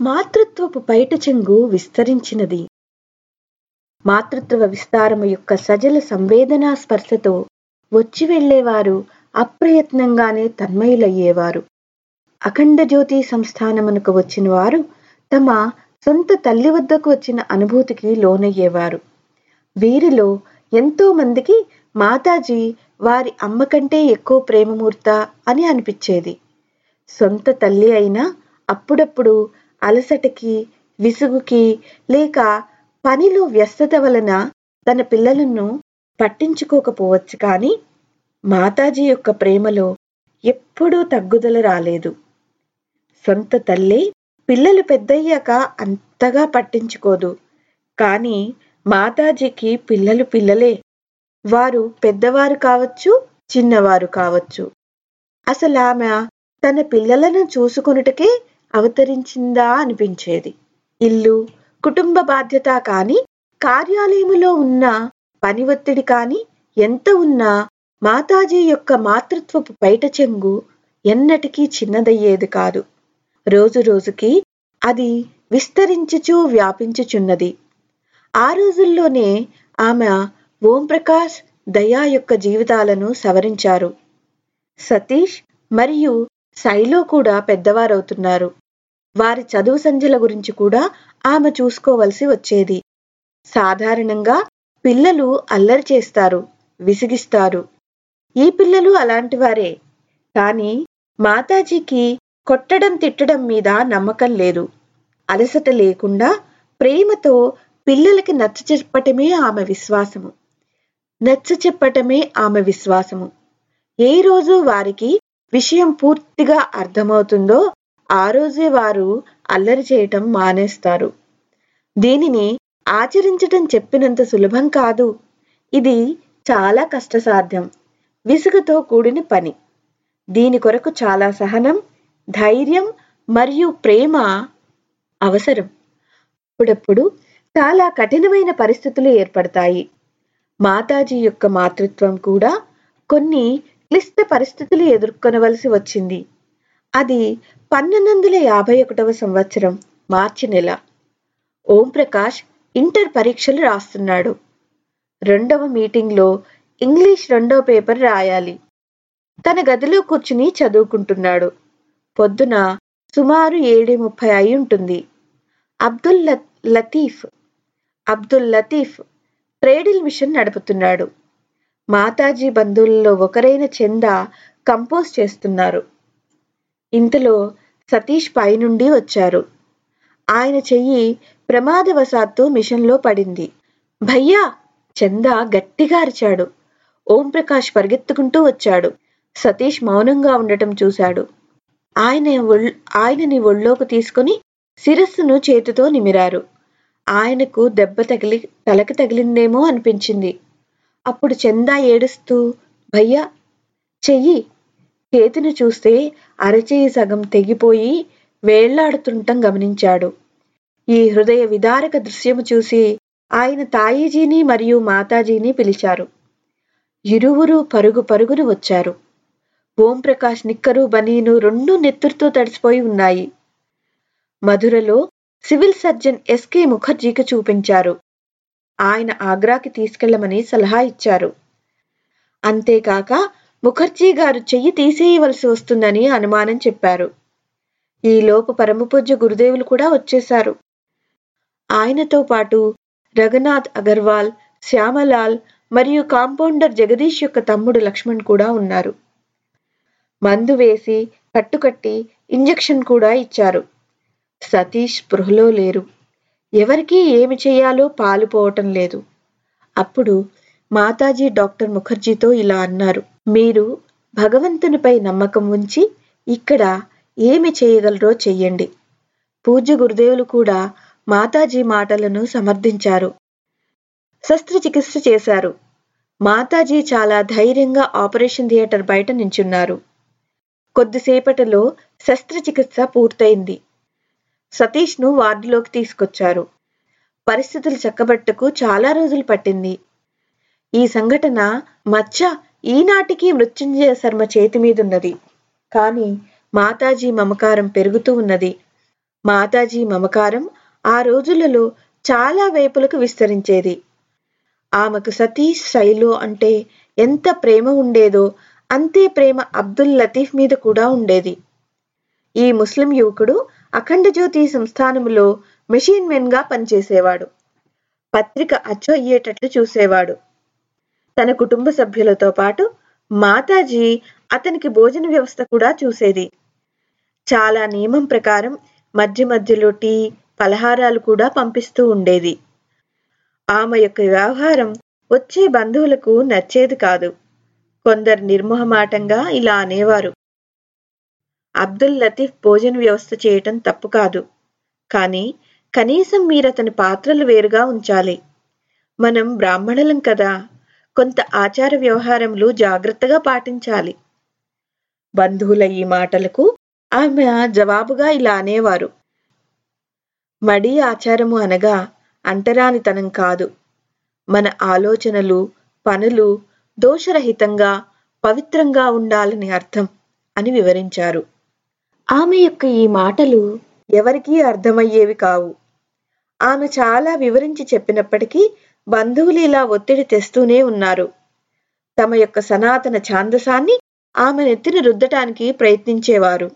మాతృత్వపు పైట చెంగు విస్తరించినది. మాతృత్వ విస్తారము యొక్క సజల సంవేదనా స్పర్శతో వచ్చి వెళ్ళేవారు అప్రయత్నంగానే తన్మయులయ్యేవారు. అఖండ జ్యోతి సంస్థానమునకు వచ్చిన వారు తమ సొంత తల్లి వద్దకు వచ్చిన అనుభూతికి లోనయ్యేవారు. వీరిలో ఎంతో మందికి మాతాజీ వారి అమ్మ కంటే ఎక్కువ ప్రేమమూర్త అని అనిపించేది. సొంత తల్లి అయినా అప్పుడప్పుడు అలసటకి విసుగుకి లేక పనిలో వ్యస్తత వలన తన పిల్లలను పట్టించుకోకపోవచ్చు కానీ మాతాజీ యొక్క ప్రేమలో ఎప్పుడూ తగ్గుదల రాలేదు. సొంత తల్లి పిల్లలు పెద్దయ్యాక అంతగా పట్టించుకోదు. కానీ మాతాజీకి పిల్లలు పిల్లలే. వారు పెద్దవారు కావచ్చు చిన్నవారు కావచ్చు. అసలు ఆమె తన పిల్లలను చూసుకొనుటకే అవతరించిందా అనిపించేది. ఇల్లు కుటుంబ బాధ్యత కాని కార్యాలయములో ఉన్న పని ఒత్తిడి కాని ఎంత ఉన్నా మాతాజీ యొక్క మాతృత్వపు పైట చెంగు ఎన్నటికీ చిన్నదయ్యేది కాదు. రోజు రోజుకి అది విస్తరించుచూ వ్యాపించుచున్నది. ఆ రోజుల్లోనే ఆమె ఓంప్రకాష్ దయా యొక్క జీవితాలను సవరించారు. సతీష్ మరియు శైలో కూడా పెద్దవారవుతున్నారు. వారి చదువు సంధ్యల గురించి కూడా ఆమె చూసుకోవలసి వచ్చేది. సాధారణంగా పిల్లలు అల్లరి చేస్తారు విసిగిస్తారు. ఈ పిల్లలు అలాంటి వారే. కానీ మాతాజీకి కొట్టడం తిట్టడం మీద నమ్మకం లేదు. అలసట లేకుండా ప్రేమతో పిల్లలకి నచ్చ చెప్పటమే ఆమె విశ్వాసము. నచ్చ చెప్పటమే ఆమె విశ్వాసము. ఏ రోజు వారికి విషయం పూర్తిగా అర్థమవుతుందో ఆ రోజే వారు అల్లరి చేయటం మానేస్తారు. దీనిని ఆచరించటం చెప్పినంత సులభం కాదు. ఇది చాలా కష్టసాధ్యం. విసుగుతో కూడిన పని. దీని కొరకు చాలా సహనం ధైర్యం మరియు ప్రేమ అవసరం. అప్పుడప్పుడు చాలా కఠినమైన పరిస్థితులు ఏర్పడతాయి. మాతాజీ యొక్క మాతృత్వం కూడా కొన్ని క్లిష్ట పరిస్థితులు ఎదుర్కొనవలసి వచ్చింది. అది పన్నెండు వందల యాభై ఒకటవ సంవత్సరం మార్చి నెల. ఓం ప్రకాష్ ఇంటర్ పరీక్షలు రాస్తున్నాడు. రెండవ మీటింగ్లో ఇంగ్లీష్ రెండవ పేపర్ రాయాలి. తన గదిలో కూర్చుని చదువుకుంటున్నాడు. పొద్దున సుమారు ఏడు ముప్పై అయి ఉంటుంది. అబ్దుల్ లతీఫ్ అబ్దుల్ లతీఫ్ ట్రేడిల్ మిషన్ నడుపుతున్నాడు. మాతాజీ బంధువుల్లో ఒకరైన చందా కంపోజ్ చేస్తున్నారు. ఇంతలో సతీష్ పైనుండి వచ్చారు. ఆయన చెయ్యి ప్రమాదవశాత్తు మిషన్లో పడింది. భయ్యా! చంద గట్టిగా అరిచాడు. ఓంప్రకాష్ పరిగెత్తుకుంటూ వచ్చాడు. సతీష్ మౌనంగా ఉండటం చూశాడు. ఆయన ఆయనని ఒళ్ళోకి తీసుకుని శిరస్సును చేతితో నిమిరారు. ఆయనకు దెబ్బ తగిలి తలకి తగిలిందేమో అనిపించింది. అప్పుడు చందా ఏడుస్తూ భయ్యా! చెయ్యి! చేతిని చూస్తే అరచేయి సగం తెగిపోయి వేళ్ళాడుతుండటం గమనించాడు. ఈ హృదయ విదారక దృశ్యము చూసి ఆయన తాయిజీని మరియు మాతాజీని పిలిచారు. ఇరువురు పరుగు పరుగును వచ్చారు. ఓంప్రకాష్ నిక్కరు బనీను రెండు నెత్తురుతో తడిసిపోయి ఉన్నాయి. మధురలో సివిల్ సర్జన్ ఎస్కే ముఖర్జీకి చూపించారు. ఆయన ఆగ్రాకి తీసుకెళ్ళమని సలహా ఇచ్చారు. అంతేకాక ముఖర్జీ గారు చెయ్యి తీసేయవలసి వస్తుందని అనుమానం చెప్పారు. ఈలోపు పరమపూజ్య గురుదేవులు కూడా వచ్చేశారు. ఆయనతో పాటు రఘునాథ్ అగర్వాల్ శ్యామలాల్ మరియు కాంపౌండర్ జగదీష్ యొక్క తమ్ముడు లక్ష్మణ్ కూడా ఉన్నారు. మందు వేసి కట్టుకట్టి ఇంజెక్షన్ కూడా ఇచ్చారు. సతీష్ స్పృహలో లేరు. ఎవరికీ ఏమి చేయాలో పాలుపోవటం లేదు. అప్పుడు మాతాజీ డాక్టర్ ముఖర్జీతో ఇలా అన్నారు. మీరు భగవంతునిపై నమ్మకం ఉంచి ఇక్కడ ఏమి చేయగలరో చెయ్యండి. పూజ్య గురుదేవులు కూడా మాతాజీ మాటలను సమర్థించారు. శస్త్రచికిత్స చేశారు. మాతాజీ చాలా ధైర్యంగా ఆపరేషన్ థియేటర్ బయట నించున్నారు. కొద్దిసేపటిలో శస్త్రచికిత్స పూర్తయింది. సతీష్ను వార్డులోకి తీసుకొచ్చారు. పరిస్థితులు చక్కబట్టకు చాలా రోజులు పట్టింది. ఈ సంఘటన మచ్చ ఈనాటికి మృత్యుంజయ శర్మ చేతి మీదున్నది. కానీ మాతాజీ మమకారం పెరుగుతూ ఉన్నది. మాతాజీ మమకారం ఆ రోజులలో చాలా వైపులకు విస్తరించేది. ఆమెకు సతీష్ శైలు అంటే ఎంత ప్రేమ ఉండేదో అంతే ప్రేమ అబ్దుల్ లతీఫ్ మీద కూడా ఉండేది. ఈ ముస్లిం యువకుడు అఖండ జ్యోతి సంస్థానములో మెషిన్ మెన్గా పనిచేసేవాడు. పత్రిక అచ్చు అయ్యేటట్లు చూసేవాడు. తన కుటుంబ సభ్యులతో పాటు మాతాజీ అతనికి భోజన వ్యవస్థ కూడా చూసేది. చాలా నియమం ప్రకారం మధ్య మధ్యలో టీ పలహారాలు కూడా పంపిస్తూ ఉండేది. ఆమె యొక్క వ్యవహారం వచ్చే బంధువులకు నచ్చేది కాదు. కొందరు నిర్మోహమాటంగా ఇలా అనేవారు. అబ్దుల్ లతీఫ్ భోజన వ్యవస్థ చేయటం తప్పు కాదు. కానీ కనీసం మీరతని పాత్రలు వేరుగా ఉంచాలి. మనం బ్రాహ్మణులం కదా కొంత ఆచార వ్యవహారములు జాగ్రత్తగా పాటించాలి. బంధువుల ఈ మాటలకు ఆమె జవాబుగా ఇలా అనేవారు. మడి ఆచారము అనగా అంటరానితనం కాదు. మన ఆలోచనలు పనులు దోషరహితంగా పవిత్రంగా ఉండాలని అర్థం అని వివరించారు. ఆమె యొక్క ఈ మాటలు ఎవరికీ అర్థమయ్యేవి కావు. ఆమె చాలా వివరించి చెప్పినప్పటికీ బంధువులు ఇలా ఒత్తిడి తెస్తూనే ఉన్నారు. తమ యొక్క సనాతన ఛాందసాన్ని ఆమె నెత్తిన రుద్దటానికి ప్రయత్నించేవారు.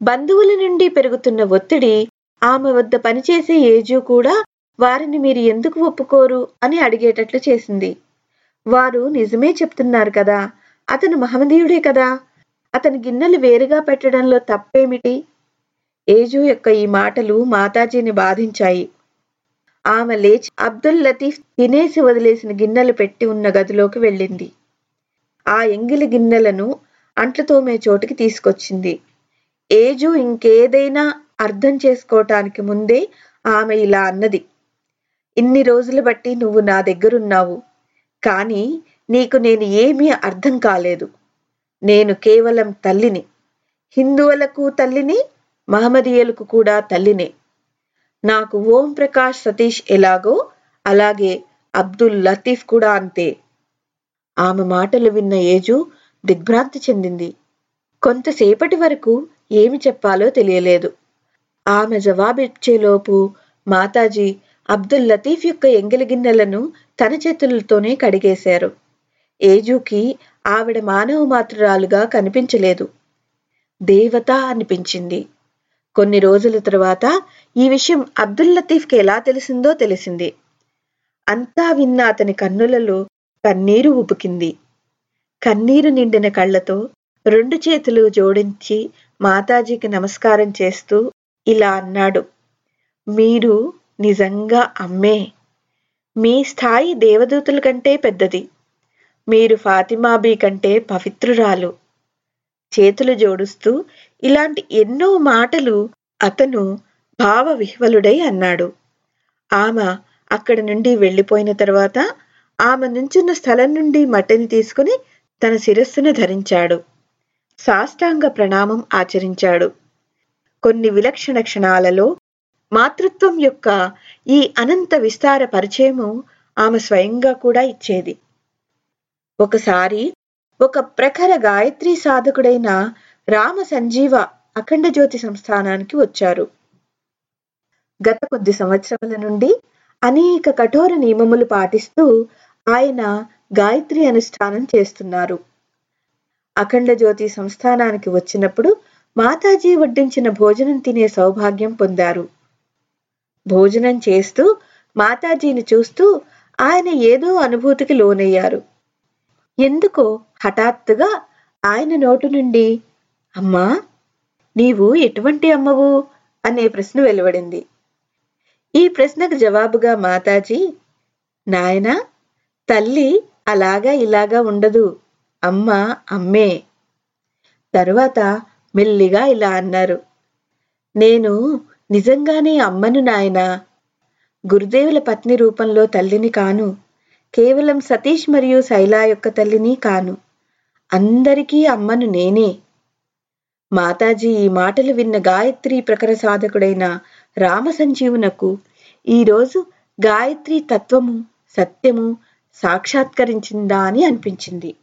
బంధువుల నుండి పెరుగుతున్న ఒత్తిడి ఆమె వద్ద పనిచేసే ఏజు కూడా వారిని మీరు ఎందుకు ఒప్పుకోరు అని అడిగేటట్లు చేసింది. వారు నిజమే చెప్తున్నారు కదా అతను మహమదీయుడే కదా అతని గిన్నెలు వేరుగా పెట్టడంలో తప్పేమిటి? ఏజు యొక్క ఈ మాటలు మాతాజీని బాధించాయి. ఆమె లేచి అబ్దుల్ లతీఫ్ తినేసి వదిలేసిన గిన్నెలు పెట్టి ఉన్న గదిలోకి వెళ్ళింది. ఆ ఎంగిలి గిన్నెలను అంట్లు తోమే చోటికి తీసుకొచ్చింది. ఏజు ఇంకేదైనా అర్థం చేసుకోవటానికి ముందే ఆమె ఇలా అన్నది. ఇన్ని రోజులు బట్టి నువ్వు నా దగ్గరున్నావు. కానీ నీకు నేను ఏమీ అర్థం కాలేదు. నేను కేవలం తల్లిని. హిందువులకు తల్లిని మహమదీయులకు కూడా తల్లినే. నాకు ఓం ప్రకాష్ సతీష్ ఎలాగో అలాగే అబ్దుల్ లతీఫ్ కూడా అంతే. ఆమె మాటలు విన్న ఏజు దిగ్భ్రాంతి చెందింది. కొంతసేపటి వరకు ఏమి చెప్పాలో తెలియలేదు. ఆమె జవాబిచ్చేలోపు మాతాజీ అబ్దుల్ లతీఫ్ యొక్క ఎంగిలిగిన్నెలను తన చేతులతోనే కడిగేశారు. ఏజుకి ఆవిడ మానవ మాతృరాలుగా కనిపించలేదు. దేవత అనిపించింది. కొన్ని రోజుల తర్వాత ఈ విషయం అబ్దుల్ లతీఫ్కి ఎలా తెలిసిందో తెలిసింది. అంతా విన్న అతని కన్నులలో కన్నీరు ఉబుకింది కన్నీరు నిండిన కళ్ళతో రెండు చేతులు జోడించి మాతాజీకి నమస్కారం చేస్తూ ఇలా అన్నాడు. మీరు నిజంగా అమ్మే. మీ స్థాయి దేవదూతుల కంటే పెద్దది. మీరు ఫాతిమాబీ కంటే పవిత్రురాలు. చేతులు జోడుస్తూ ఇలాంటి ఎన్నో మాటలు అతను భావ విహ్వలుడై అన్నాడు. ఆమె అక్కడి నుండి వెళ్ళిపోయిన తర్వాత ఆమె నుంచున్న స్థలం నుండి మట్టిని తీసుకుని తన శిరస్సును ధరించాడు. సాష్టాంగ ప్రణామం ఆచరించాడు. కొన్ని విలక్షణ క్షణాలలో మాతృత్వం యొక్క ఈ అనంత విస్తార పరిచయము ఆమె స్వయంగా కూడా ఇచ్చేది. ఒకసారి ఒక ప్రఖర గాయత్రి సాధకుడైన రామ సంజీవ అఖండ జ్యోతి సంస్థానానికి వచ్చారు. గత కొద్ది సంవత్సరాల నుండి అనేక కఠోర నియమములు పాటిస్తూ ఆయన గాయత్రి అనుష్ఠానం చేస్తున్నారు. అఖండ జ్యోతి సంస్థానానికి వచ్చినప్పుడు మాతాజీ వడ్డించిన భోజనం తినే సౌభాగ్యం పొందారు. భోజనం చేస్తూ మాతాజీని చూస్తూ ఆయన ఏదో అనుభూతికి లోనయ్యారు. ఎందుకో హఠాత్తుగా ఆయన నోటు నుండి అమ్మా నీవు ఎటువంటి అమ్మవు? అనే ప్రశ్న వెలువడింది. ఈ ప్రశ్నకు జవాబుగా మాతాజీ నాయన తల్లి అలాగా ఇలాగా ఉండదు. అమ్మ అమ్మే. తరువాత మెల్లిగా ఇలా అన్నారు నేను నిజంగానే అమ్మను నాయనా. గురుదేవుల పత్ని రూపంలో తల్లిని కాను. కేవలం సతీష్ మరియు శైలా యొక్క తల్లిని కాను. అందరికీ అమ్మను నేనే. మాతాజీ ఈ మాటలు విన్న గాయత్రి ప్రకర సాధకుడైన రామ సంజీవునకు ఈరోజు గాయత్రి తత్వము సత్యము సాక్షాత్కరించిందా అని అనిపించింది.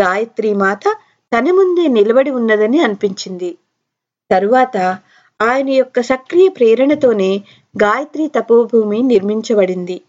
గాయత్రి మాత తన ముందే నిలబడి ఉన్నదని అనిపించింది. తరువాత ఆయన యొక్క సక్రియ ప్రేరణతోనే గాయత్రి తపోభూమి నిర్మించబడింది.